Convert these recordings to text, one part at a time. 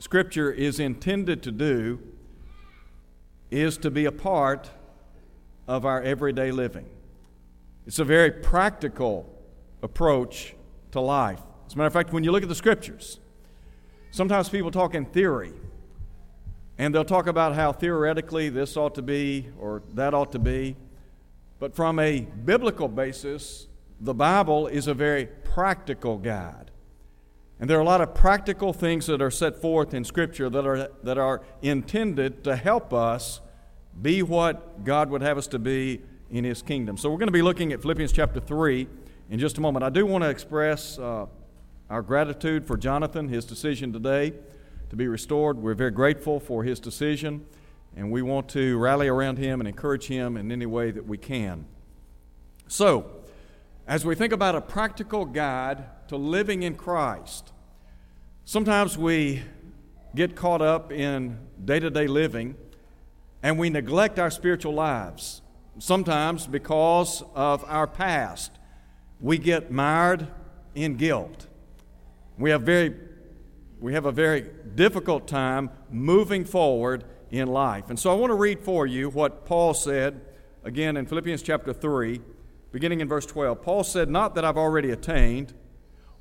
Scripture is intended to do is to be a part of our everyday living. It's a very practical approach to life. As a matter of fact, when you look at the Scriptures, sometimes people talk in theory, and they'll talk about how theoretically this ought to be or that ought to be. But from a biblical basis, the Bible is a very practical guide. And there are a lot of practical things that are set forth in Scripture that are, that are intended to help us be what God would have us to be in His kingdom. So we're going to be looking at Philippians chapter 3 in just a moment. I do want to express uh, our gratitude for Jonathan, his decision today to be restored. We're very grateful for his decision, and we want to rally around him and encourage him in any way that we can. So, as we think about a practical guide to living in Christ, sometimes we get caught up in day to day living and we neglect our spiritual lives. Sometimes because of our past, we get mired in guilt. We have, very, we have a very difficult time moving forward in life. And so I want to read for you what Paul said again in Philippians chapter 3, beginning in verse 12. Paul said, Not that I've already attained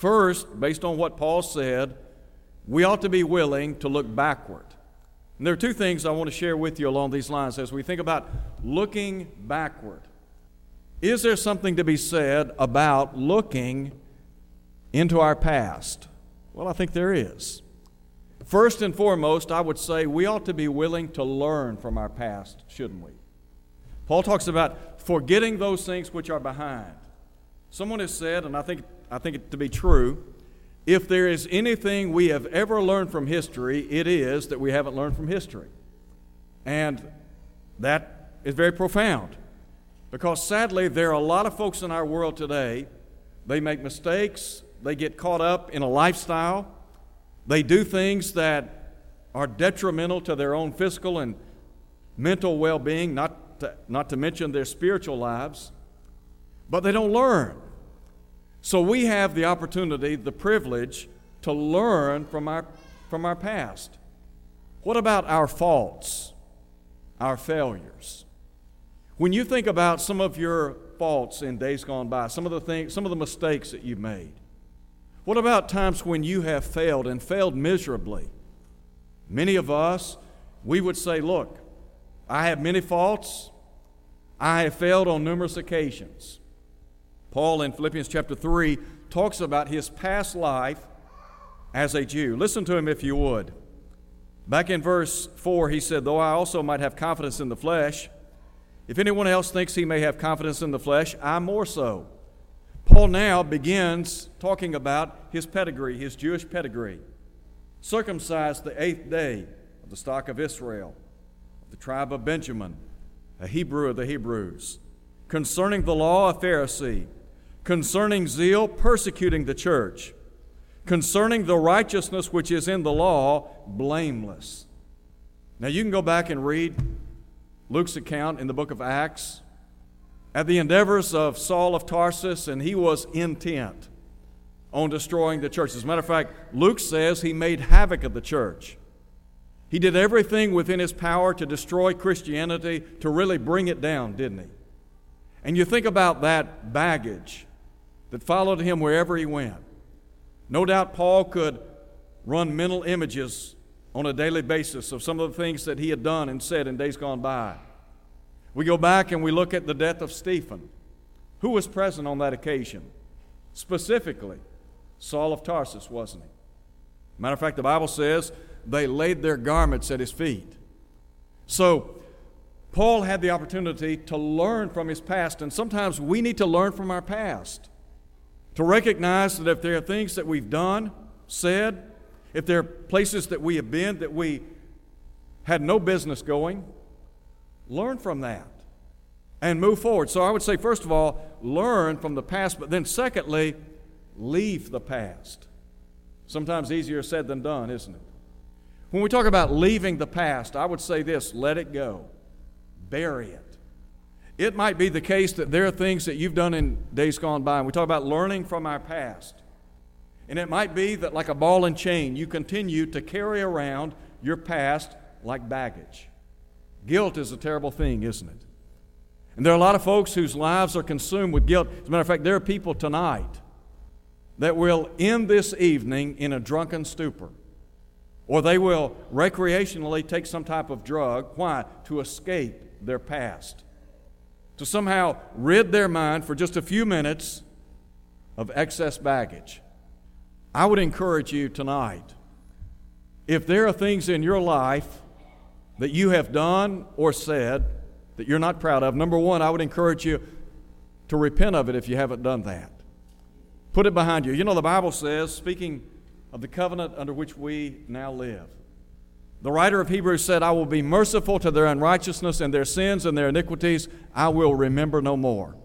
First, based on what Paul said, we ought to be willing to look backward. And there are two things I want to share with you along these lines as we think about looking backward. Is there something to be said about looking into our past? Well, I think there is. First and foremost, I would say we ought to be willing to learn from our past, shouldn't we? Paul talks about forgetting those things which are behind. Someone has said, and I think, I think it to be true, if there is anything we have ever learned from history, it is that we haven't learned from history. And that is very profound. Because sadly, there are a lot of folks in our world today, they make mistakes, they get caught up in a lifestyle, they do things that are detrimental to their own physical and mental well being, not not to mention their spiritual lives, but they don't learn. So we have the opportunity, the privilege, to learn from our, from our past. What about our faults, our failures? When you think about some of your faults in days gone by, some of the things, some of the mistakes that you've made, what about times when you have failed and failed miserably? Many of us, we would say, Look, I have many faults. I have failed on numerous occasions. Paul in Philippians chapter 3 talks about his past life as a Jew. Listen to him if you would. Back in verse 4, he said, Though I also might have confidence in the flesh, if anyone else thinks he may have confidence in the flesh, I more so. Paul now begins talking about his pedigree, his Jewish pedigree. Circumcised the eighth day of the stock of Israel, of the tribe of Benjamin, a Hebrew of the Hebrews. Concerning the law, a Pharisee. Concerning zeal, persecuting the church. Concerning the righteousness which is in the law, blameless. Now you can go back and read Luke's account in the book of Acts at the endeavors of Saul of Tarsus, and he was intent on destroying the church. As a matter of fact, Luke says he made havoc of the church. He did everything within his power to destroy Christianity, to really bring it down, didn't he? And you think about that baggage that followed him wherever he went. No doubt Paul could run mental images on a daily basis of some of the things that he had done and said in days gone by. We go back and we look at the death of Stephen. Who was present on that occasion? Specifically, Saul of Tarsus, wasn't he? Matter of fact, the Bible says they laid their garments at his feet. So, Paul had the opportunity to learn from his past, and sometimes we need to learn from our past. To recognize that if there are things that we've done, said, if there are places that we have been that we had no business going, learn from that and move forward. So I would say, first of all, learn from the past, but then secondly, leave the past. Sometimes easier said than done, isn't it? When we talk about leaving the past, I would say this let it go, bury it. It might be the case that there are things that you've done in days gone by, and we talk about learning from our past. And it might be that, like a ball and chain, you continue to carry around your past like baggage. Guilt is a terrible thing, isn't it? And there are a lot of folks whose lives are consumed with guilt. As a matter of fact, there are people tonight that will end this evening in a drunken stupor. Or they will recreationally take some type of drug. Why? To escape their past. To somehow rid their mind for just a few minutes of excess baggage. I would encourage you tonight if there are things in your life that you have done or said that you're not proud of, number one, I would encourage you to repent of it if you haven't done that. Put it behind you. You know, the Bible says, speaking of the covenant under which we now live, the writer of Hebrews said, I will be merciful to their unrighteousness and their sins and their iniquities, I will remember no more.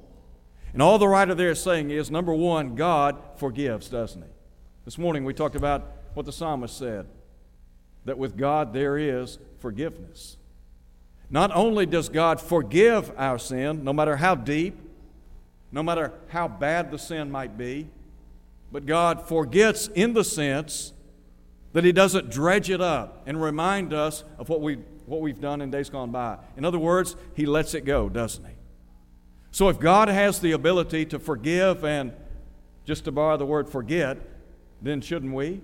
And all the writer there is saying is number one, God forgives, doesn't He? This morning we talked about what the psalmist said that with God there is forgiveness. Not only does God forgive our sin, no matter how deep, no matter how bad the sin might be, but God forgets in the sense that He doesn't dredge it up and remind us of what, we, what we've done in days gone by. In other words, He lets it go, doesn't He? So if God has the ability to forgive and, just to borrow the word forget, then shouldn't we?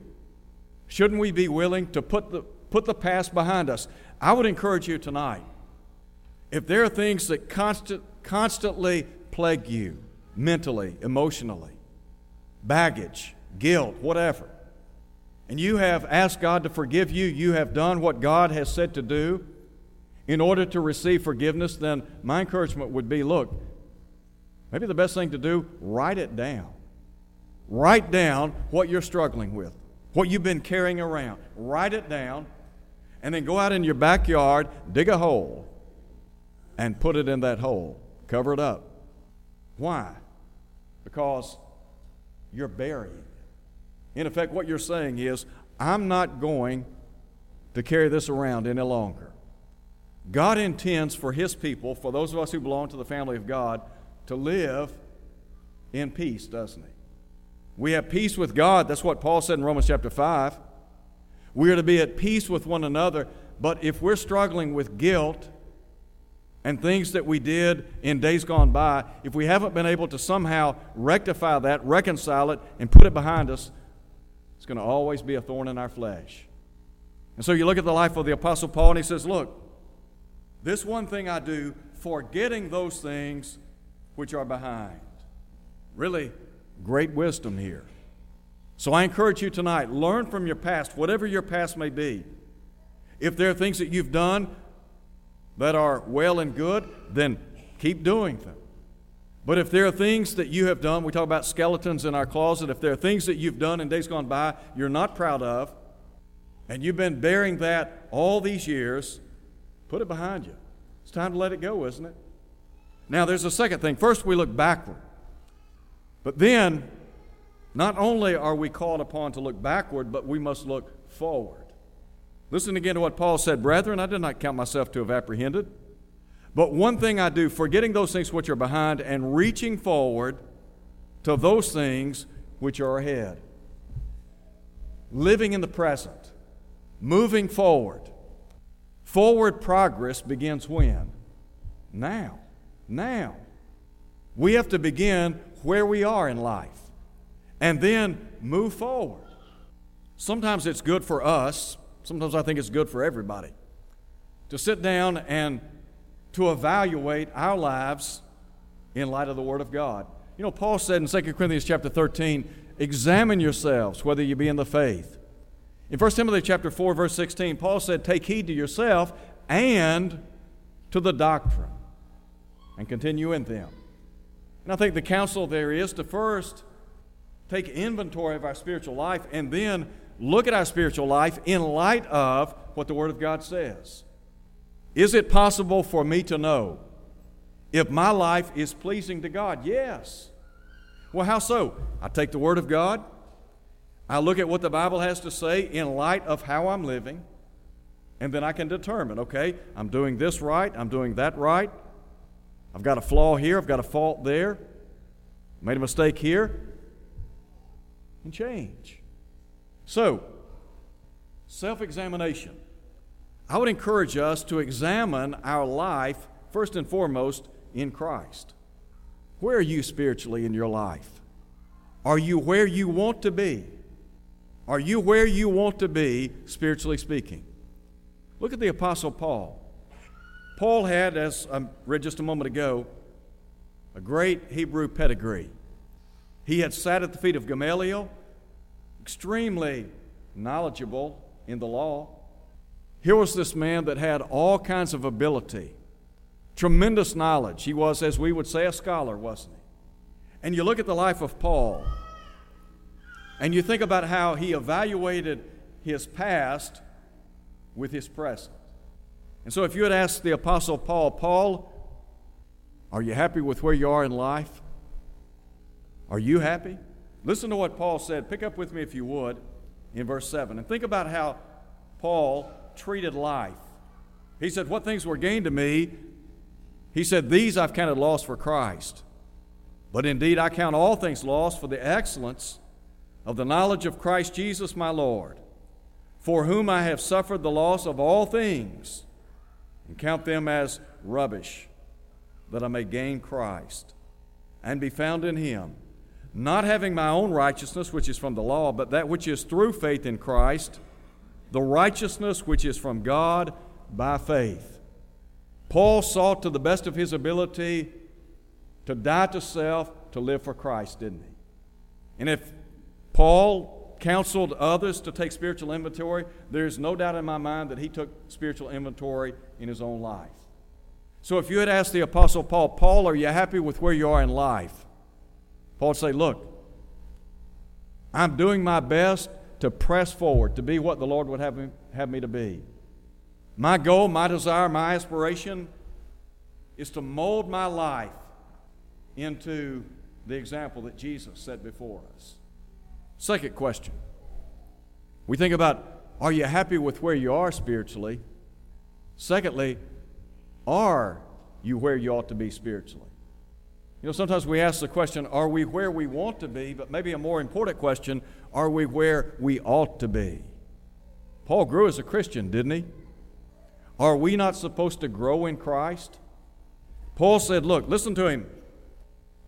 Shouldn't we be willing to put the, put the past behind us? I would encourage you tonight if there are things that constant, constantly plague you mentally, emotionally, baggage, guilt, whatever, and you have asked God to forgive you, you have done what God has said to do in order to receive forgiveness, then my encouragement would be look, maybe the best thing to do, write it down. Write down what you're struggling with, what you've been carrying around. Write it down, and then go out in your backyard, dig a hole, and put it in that hole. Cover it up. Why? Because you're burying. In effect, what you're saying is, I'm not going to carry this around any longer. God intends for His people, for those of us who belong to the family of God, to live in peace, doesn't He? We have peace with God. That's what Paul said in Romans chapter 5. We are to be at peace with one another. But if we're struggling with guilt and things that we did in days gone by, if we haven't been able to somehow rectify that, reconcile it, and put it behind us, it's going to always be a thorn in our flesh. And so you look at the life of the Apostle Paul, and he says, Look, this one thing I do, forgetting those things which are behind. Really, Great wisdom here. So I encourage you tonight learn from your past, whatever your past may be. If there are things that you've done that are well and good, then keep doing them. But if there are things that you have done, we talk about skeletons in our closet, if there are things that you've done in days gone by you're not proud of, and you've been bearing that all these years, put it behind you. It's time to let it go, isn't it? Now, there's a second thing. First, we look backward. But then, not only are we called upon to look backward, but we must look forward. Listen again to what Paul said Brethren, I did not count myself to have apprehended. But one thing I do, forgetting those things which are behind and reaching forward to those things which are ahead. Living in the present, moving forward. Forward progress begins when? Now. Now. We have to begin where we are in life and then move forward. Sometimes it's good for us Sometimes I think it's good for everybody to sit down and to evaluate our lives in light of the Word of God. You know, Paul said in 2 Corinthians chapter 13, examine yourselves whether you be in the faith. In 1 Timothy chapter 4, verse 16, Paul said, Take heed to yourself and to the doctrine, and continue in them. And I think the counsel there is to first take inventory of our spiritual life and then look at our spiritual life in light of what the Word of God says. Is it possible for me to know if my life is pleasing to God? Yes. Well, how so? I take the Word of God, I look at what the Bible has to say in light of how I'm living, and then I can determine okay, I'm doing this right, I'm doing that right, I've got a flaw here, I've got a fault there, made a mistake here, and change. So, self examination. I would encourage us to examine our life first and foremost in Christ. Where are you spiritually in your life? Are you where you want to be? Are you where you want to be, spiritually speaking? Look at the Apostle Paul. Paul had, as I read just a moment ago, a great Hebrew pedigree. He had sat at the feet of Gamaliel, extremely knowledgeable in the law. Here was this man that had all kinds of ability, tremendous knowledge. He was, as we would say, a scholar, wasn't he? And you look at the life of Paul, and you think about how he evaluated his past with his present. And so, if you had asked the Apostle Paul, Paul, are you happy with where you are in life? Are you happy? Listen to what Paul said. Pick up with me, if you would, in verse 7. And think about how Paul treated life. He said, What things were gained to me? He said, These I've counted lost for Christ. But indeed, I count all things lost for the excellence of the knowledge of Christ Jesus my Lord, for whom I have suffered the loss of all things, and count them as rubbish, that I may gain Christ and be found in him, not having my own righteousness, which is from the law, but that which is through faith in Christ the righteousness which is from God by faith. Paul sought to the best of his ability to die to self, to live for Christ, didn't he? And if Paul counseled others to take spiritual inventory, there's no doubt in my mind that he took spiritual inventory in his own life. So if you had asked the Apostle Paul, Paul, are you happy with where you are in life? Paul would say, Look, I'm doing my best to press forward, to be what the Lord would have me, have me to be. My goal, my desire, my aspiration is to mold my life into the example that Jesus set before us. Second question. We think about are you happy with where you are spiritually? Secondly, are you where you ought to be spiritually? You know, sometimes we ask the question, are we where we want to be? But maybe a more important question, are we where we ought to be? Paul grew as a Christian, didn't he? Are we not supposed to grow in Christ? Paul said, Look, listen to him.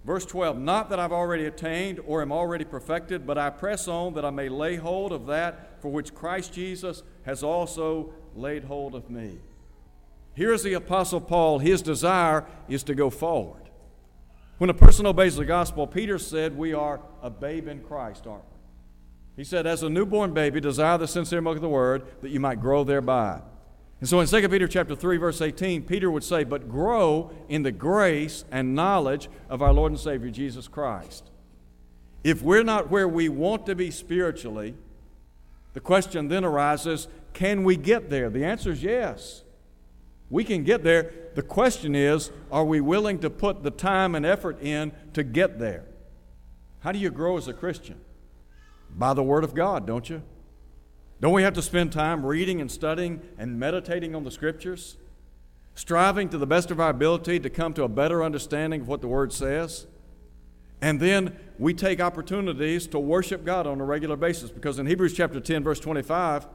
Verse 12 Not that I've already attained or am already perfected, but I press on that I may lay hold of that for which Christ Jesus has also laid hold of me. Here's the Apostle Paul. His desire is to go forward. When a person obeys the gospel, Peter said, We are a babe in Christ, aren't we? He said, As a newborn baby, desire the sincere milk of the word, that you might grow thereby. And so in 2 Peter chapter 3, verse 18, Peter would say, But grow in the grace and knowledge of our Lord and Savior Jesus Christ. If we're not where we want to be spiritually, the question then arises can we get there? The answer is yes. We can get there. The question is, are we willing to put the time and effort in to get there? How do you grow as a Christian? By the Word of God, don't you? Don't we have to spend time reading and studying and meditating on the Scriptures? Striving to the best of our ability to come to a better understanding of what the Word says? And then we take opportunities to worship God on a regular basis because in Hebrews chapter 10, verse 25,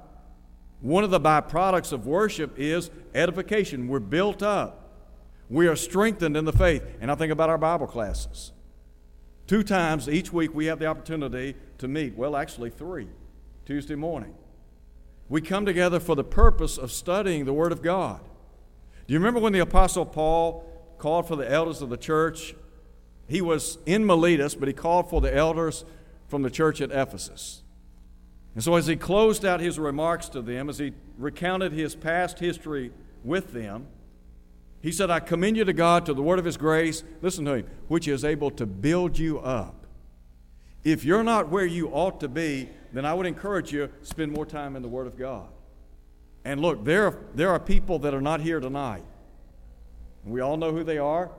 one of the byproducts of worship is edification. We're built up, we are strengthened in the faith. And I think about our Bible classes. Two times each week we have the opportunity to meet. Well, actually, three. Tuesday morning. We come together for the purpose of studying the Word of God. Do you remember when the Apostle Paul called for the elders of the church? He was in Miletus, but he called for the elders from the church at Ephesus. And so, as he closed out his remarks to them, as he recounted his past history with them, he said, I commend you to God, to the word of his grace, listen to him, which is able to build you up. If you're not where you ought to be, then I would encourage you spend more time in the word of God. And look, there, there are people that are not here tonight. We all know who they are.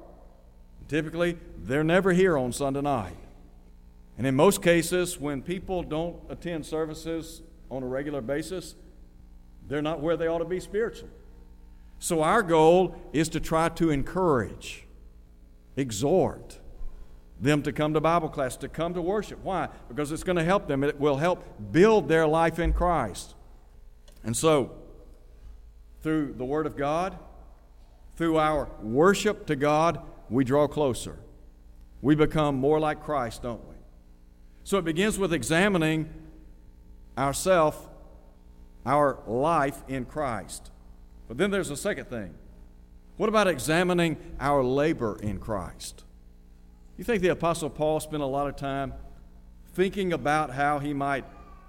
Typically, they're never here on Sunday night. And in most cases, when people don't attend services on a regular basis, they're not where they ought to be spiritually. So, our goal is to try to encourage, exhort them to come to Bible class, to come to worship. Why? Because it's going to help them. It will help build their life in Christ. And so, through the Word of God, through our worship to God, we draw closer. We become more like Christ, don't we? So it begins with examining ourself, our life in Christ. But then there's a second thing. What about examining our labor in Christ? You think the Apostle Paul spent a lot of time thinking about how he might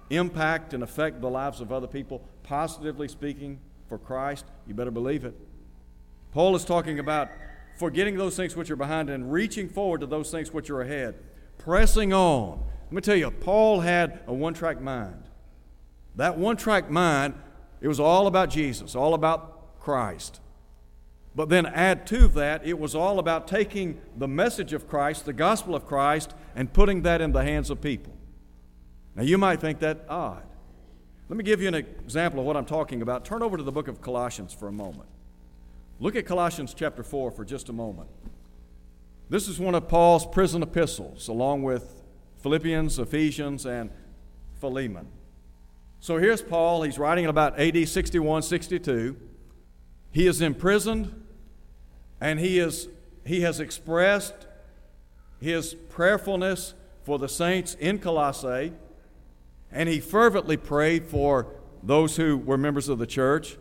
impact and affect the lives of other people, positively speaking, for Christ? You better believe it. Paul is talking about forgetting those things which are behind and reaching forward to those things which are ahead, pressing on let me tell you, Paul had a one track mind. That one track mind, it was all about Jesus, all about Christ. But then add to that, it was all about taking the message of Christ, the gospel of Christ, and putting that in the hands of people. Now, you might think that odd. Let me give you an example of what I'm talking about. Turn over to the book of Colossians for a moment. Look at Colossians chapter 4 for just a moment. This is one of Paul's prison epistles, along with Philippians, Ephesians, and Philemon. So here's Paul. He's writing about AD 61, 62. He is imprisoned, and he, is, he has expressed his prayerfulness for the saints in Colossae, and he fervently prayed for those who were members of the church.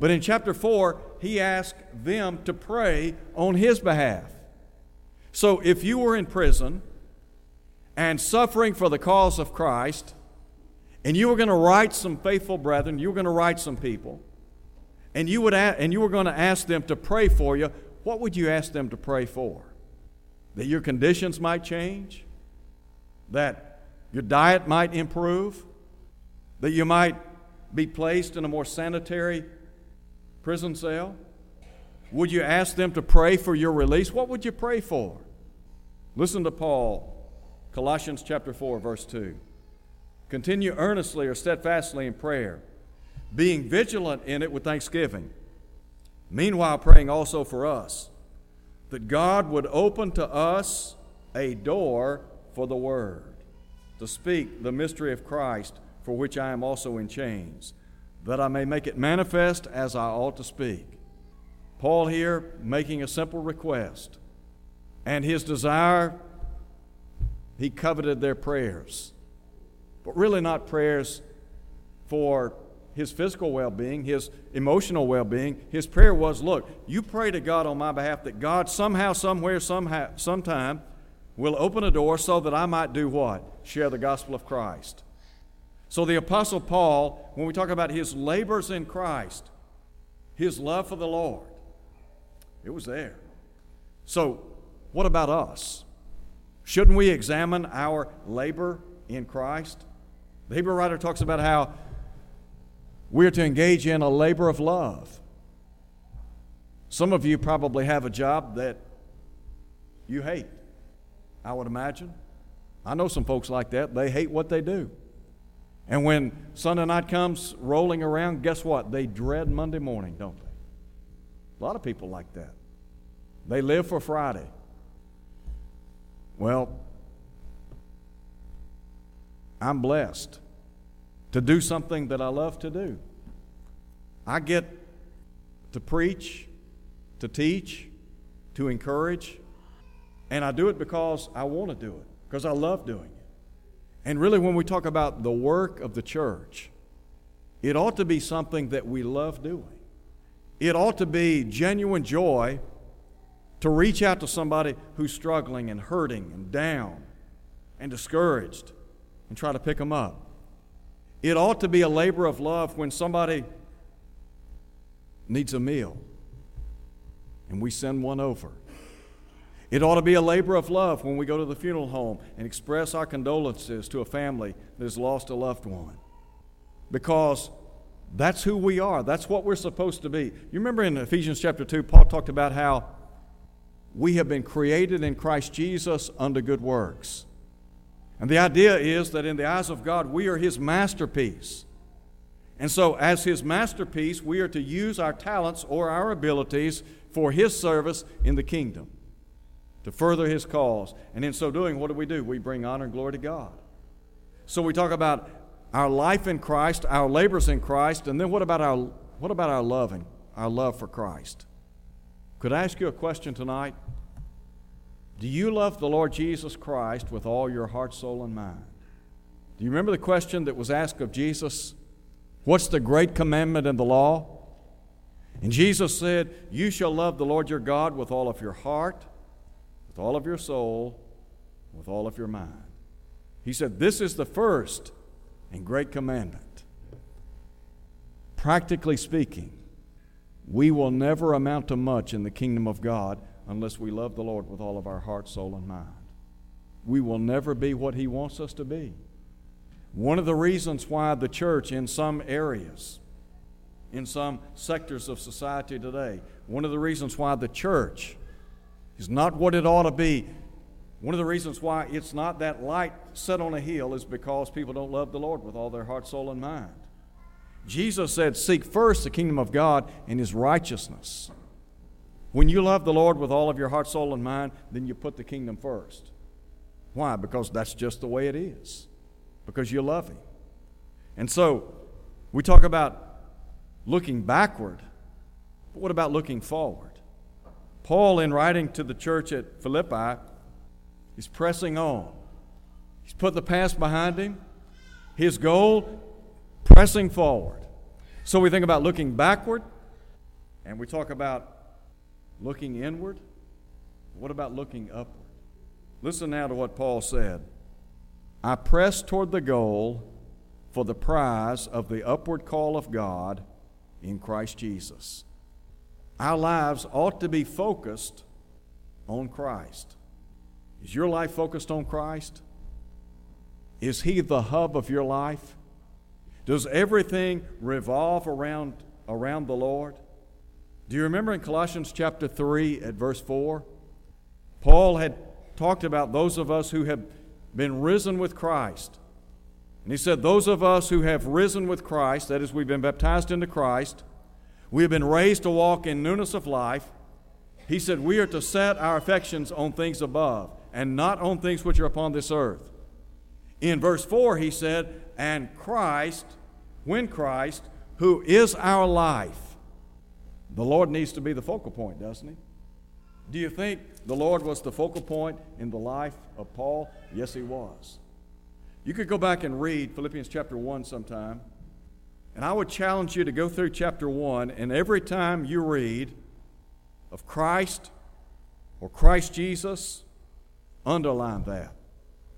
But in chapter 4, he asked them to pray on his behalf. So if you were in prison, and suffering for the cause of Christ, and you were going to write some faithful brethren, you were going to write some people, and you, would a- and you were going to ask them to pray for you, what would you ask them to pray for? That your conditions might change? That your diet might improve? That you might be placed in a more sanitary prison cell? Would you ask them to pray for your release? What would you pray for? Listen to Paul Colossians chapter 4, verse 2. Continue earnestly or steadfastly in prayer, being vigilant in it with thanksgiving. Meanwhile, praying also for us, that God would open to us a door for the word, to speak the mystery of Christ, for which I am also in chains, that I may make it manifest as I ought to speak. Paul here making a simple request, and his desire he coveted their prayers, but really not prayers for his physical well being, his emotional well being. His prayer was look, you pray to God on my behalf that God somehow, somewhere, somehow, sometime will open a door so that I might do what? Share the gospel of Christ. So the Apostle Paul, when we talk about his labors in Christ, his love for the Lord, it was there. So, what about us? Shouldn't we examine our labor in Christ? The Hebrew writer talks about how we're to engage in a labor of love. Some of you probably have a job that you hate, I would imagine. I know some folks like that. They hate what they do. And when Sunday night comes rolling around, guess what? They dread Monday morning, don't they? A lot of people like that. They live for Friday. Well, I'm blessed to do something that I love to do. I get to preach, to teach, to encourage, and I do it because I want to do it, because I love doing it. And really, when we talk about the work of the church, it ought to be something that we love doing. It ought to be genuine joy to reach out to somebody who's struggling and hurting and down and discouraged and try to pick them up. It ought to be a labor of love when somebody needs a meal and we send one over. It ought to be a labor of love when we go to the funeral home and express our condolences to a family that has lost a loved one. Because that's who we are. That's what we're supposed to be. You remember in Ephesians chapter 2, Paul talked about how we have been created in Christ Jesus unto good works. And the idea is that in the eyes of God, we are His masterpiece. And so, as His masterpiece, we are to use our talents or our abilities for His service in the kingdom to further His cause. And in so doing, what do we do? We bring honor and glory to God. So, we talk about our life in Christ, our labors in Christ, and then what about our, what about our loving, our love for Christ? Could I ask you a question tonight? Do you love the Lord Jesus Christ with all your heart, soul, and mind? Do you remember the question that was asked of Jesus? What's the great commandment in the law? And Jesus said, You shall love the Lord your God with all of your heart, with all of your soul, with all of your mind. He said, This is the first and great commandment. Practically speaking, we will never amount to much in the kingdom of God unless we love the Lord with all of our heart, soul, and mind. We will never be what He wants us to be. One of the reasons why the church, in some areas, in some sectors of society today, one of the reasons why the church is not what it ought to be, one of the reasons why it's not that light set on a hill is because people don't love the Lord with all their heart, soul, and mind. Jesus said, Seek first the kingdom of God and his righteousness. When you love the Lord with all of your heart, soul, and mind, then you put the kingdom first. Why? Because that's just the way it is. Because you love him. And so, we talk about looking backward, but what about looking forward? Paul, in writing to the church at Philippi, is pressing on. He's put the past behind him. His goal, pressing forward. So we think about looking backward, and we talk about looking inward. What about looking upward? Listen now to what Paul said I press toward the goal for the prize of the upward call of God in Christ Jesus. Our lives ought to be focused on Christ. Is your life focused on Christ? Is He the hub of your life? Does everything revolve around, around the Lord? Do you remember in Colossians chapter 3 at verse 4? Paul had talked about those of us who have been risen with Christ. And he said, Those of us who have risen with Christ, that is, we've been baptized into Christ, we have been raised to walk in newness of life. He said, We are to set our affections on things above and not on things which are upon this earth. In verse 4, he said, And Christ, when Christ, who is our life, the Lord needs to be the focal point, doesn't he? Do you think the Lord was the focal point in the life of Paul? Yes, he was. You could go back and read Philippians chapter 1 sometime, and I would challenge you to go through chapter 1, and every time you read of Christ or Christ Jesus, underline that,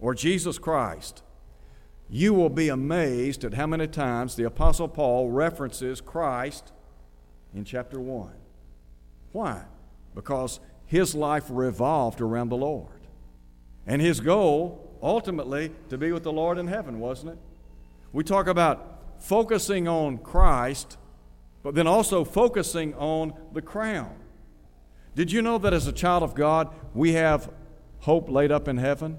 or Jesus Christ, you will be amazed at how many times the Apostle Paul references Christ in chapter 1. Why? Because his life revolved around the Lord. And his goal, ultimately, to be with the Lord in heaven, wasn't it? We talk about focusing on Christ, but then also focusing on the crown. Did you know that as a child of God, we have hope laid up in heaven?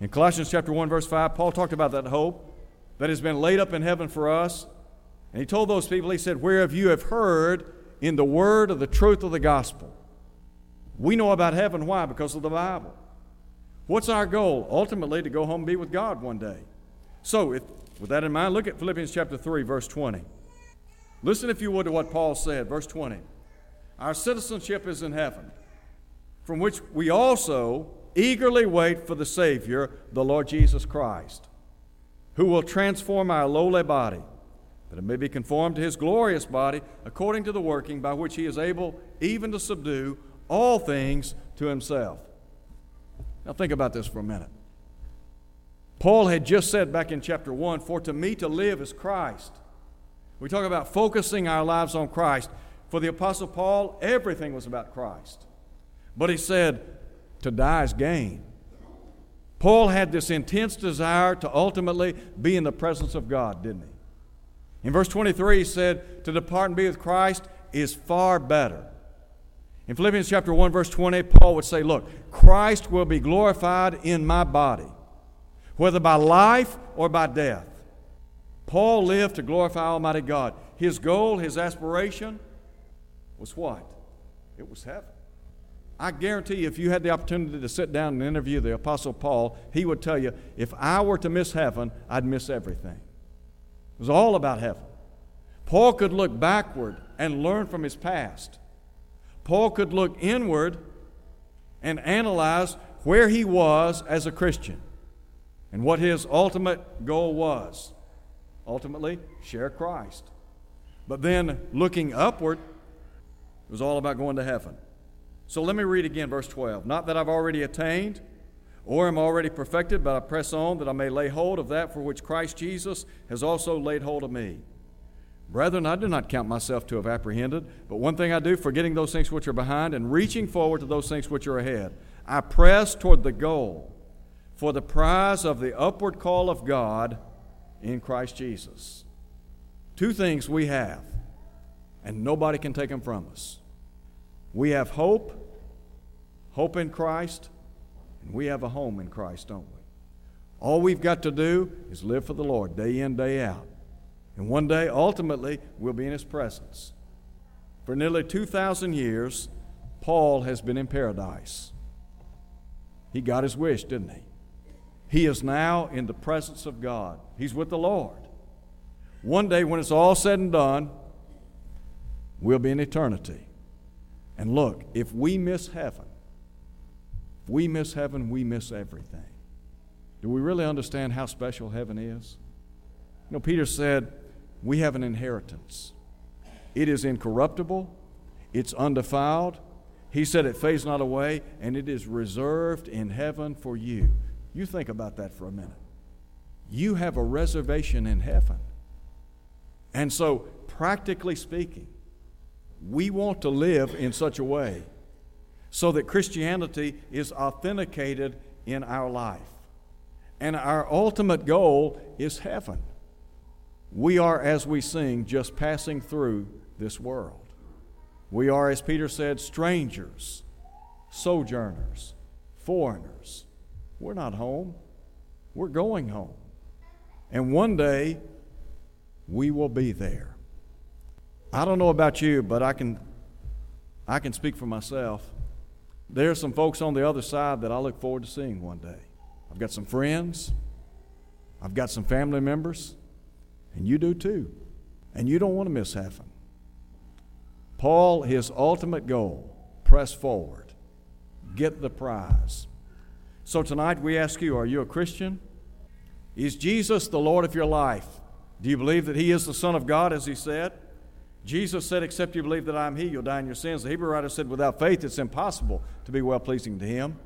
In Colossians chapter 1 verse 5, Paul talked about that hope that has been laid up in heaven for us. And he told those people, he said, Whereof you have heard in the word of the truth of the gospel. We know about heaven. Why? Because of the Bible. What's our goal? Ultimately, to go home and be with God one day. So, if, with that in mind, look at Philippians chapter 3, verse 20. Listen, if you would, to what Paul said. Verse 20. Our citizenship is in heaven, from which we also eagerly wait for the Savior, the Lord Jesus Christ, who will transform our lowly body that it may be conformed to his glorious body, according to the working by which he is able even to subdue all things to himself. Now, think about this for a minute. Paul had just said back in chapter 1 For to me to live is Christ. We talk about focusing our lives on Christ. For the Apostle Paul, everything was about Christ. But he said, To die is gain. Paul had this intense desire to ultimately be in the presence of God, didn't he? In verse 23, he said, To depart and be with Christ is far better. In Philippians chapter 1, verse 20, Paul would say, Look, Christ will be glorified in my body, whether by life or by death. Paul lived to glorify Almighty God. His goal, his aspiration was what? It was heaven. I guarantee you, if you had the opportunity to sit down and interview the Apostle Paul, he would tell you, if I were to miss heaven, I'd miss everything. Was all about heaven. Paul could look backward and learn from his past. Paul could look inward and analyze where he was as a Christian and what his ultimate goal was. Ultimately, share Christ. But then looking upward, it was all about going to heaven. So let me read again verse 12. Not that I've already attained or am already perfected, but I press on that I may lay hold of that for which Christ Jesus has also laid hold of me. Brethren, I do not count myself to have apprehended, but one thing I do, forgetting those things which are behind and reaching forward to those things which are ahead, I press toward the goal for the prize of the upward call of God in Christ Jesus. Two things we have, and nobody can take them from us. We have hope, hope in Christ, and we have a home in Christ, don't we? All we've got to do is live for the Lord day in, day out. And one day, ultimately, we'll be in His presence. For nearly 2,000 years, Paul has been in paradise. He got his wish, didn't he? He is now in the presence of God. He's with the Lord. One day, when it's all said and done, we'll be in eternity. And look, if we miss heaven, we miss heaven, we miss everything. Do we really understand how special heaven is? You know, Peter said, We have an inheritance. It is incorruptible, it's undefiled. He said it fades not away, and it is reserved in heaven for you. You think about that for a minute. You have a reservation in heaven. And so, practically speaking, we want to live in such a way so that Christianity is authenticated in our life. And our ultimate goal is heaven. We are, as we sing, just passing through this world. We are, as Peter said, strangers, sojourners, foreigners. We're not home, we're going home. And one day, we will be there. I don't know about you, but I can, I can speak for myself. There are some folks on the other side that I look forward to seeing one day. I've got some friends, I've got some family members, and you do too. And you don't want to miss heaven. Paul, his ultimate goal, press forward, get the prize. So tonight we ask you are you a Christian? Is Jesus the Lord of your life? Do you believe that He is the Son of God, as He said? Jesus said, Except you believe that I am He, you'll die in your sins. The Hebrew writer said, Without faith, it's impossible to be well pleasing to Him.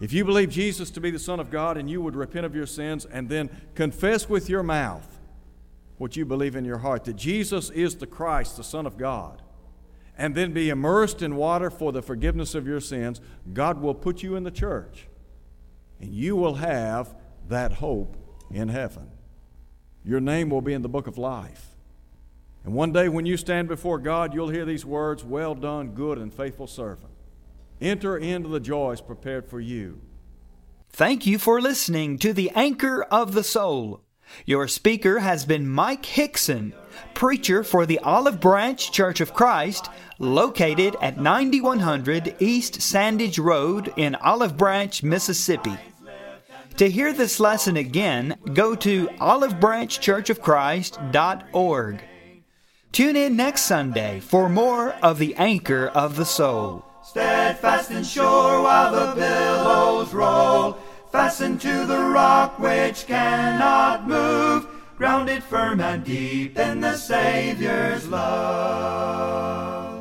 If you believe Jesus to be the Son of God and you would repent of your sins and then confess with your mouth what you believe in your heart, that Jesus is the Christ, the Son of God, and then be immersed in water for the forgiveness of your sins, God will put you in the church and you will have that hope in heaven. Your name will be in the book of life. And one day when you stand before God, you'll hear these words Well done, good and faithful servant. Enter into the joys prepared for you. Thank you for listening to the Anchor of the Soul. Your speaker has been Mike Hickson, preacher for the Olive Branch Church of Christ, located at 9100 East Sandidge Road in Olive Branch, Mississippi. To hear this lesson again, go to olivebranchchurchofchrist.org. Tune in next Sunday for more of the Anchor of the Soul. Steadfast and sure while the billows roll, fastened to the rock which cannot move. grounded firm and deep in the Savior's love.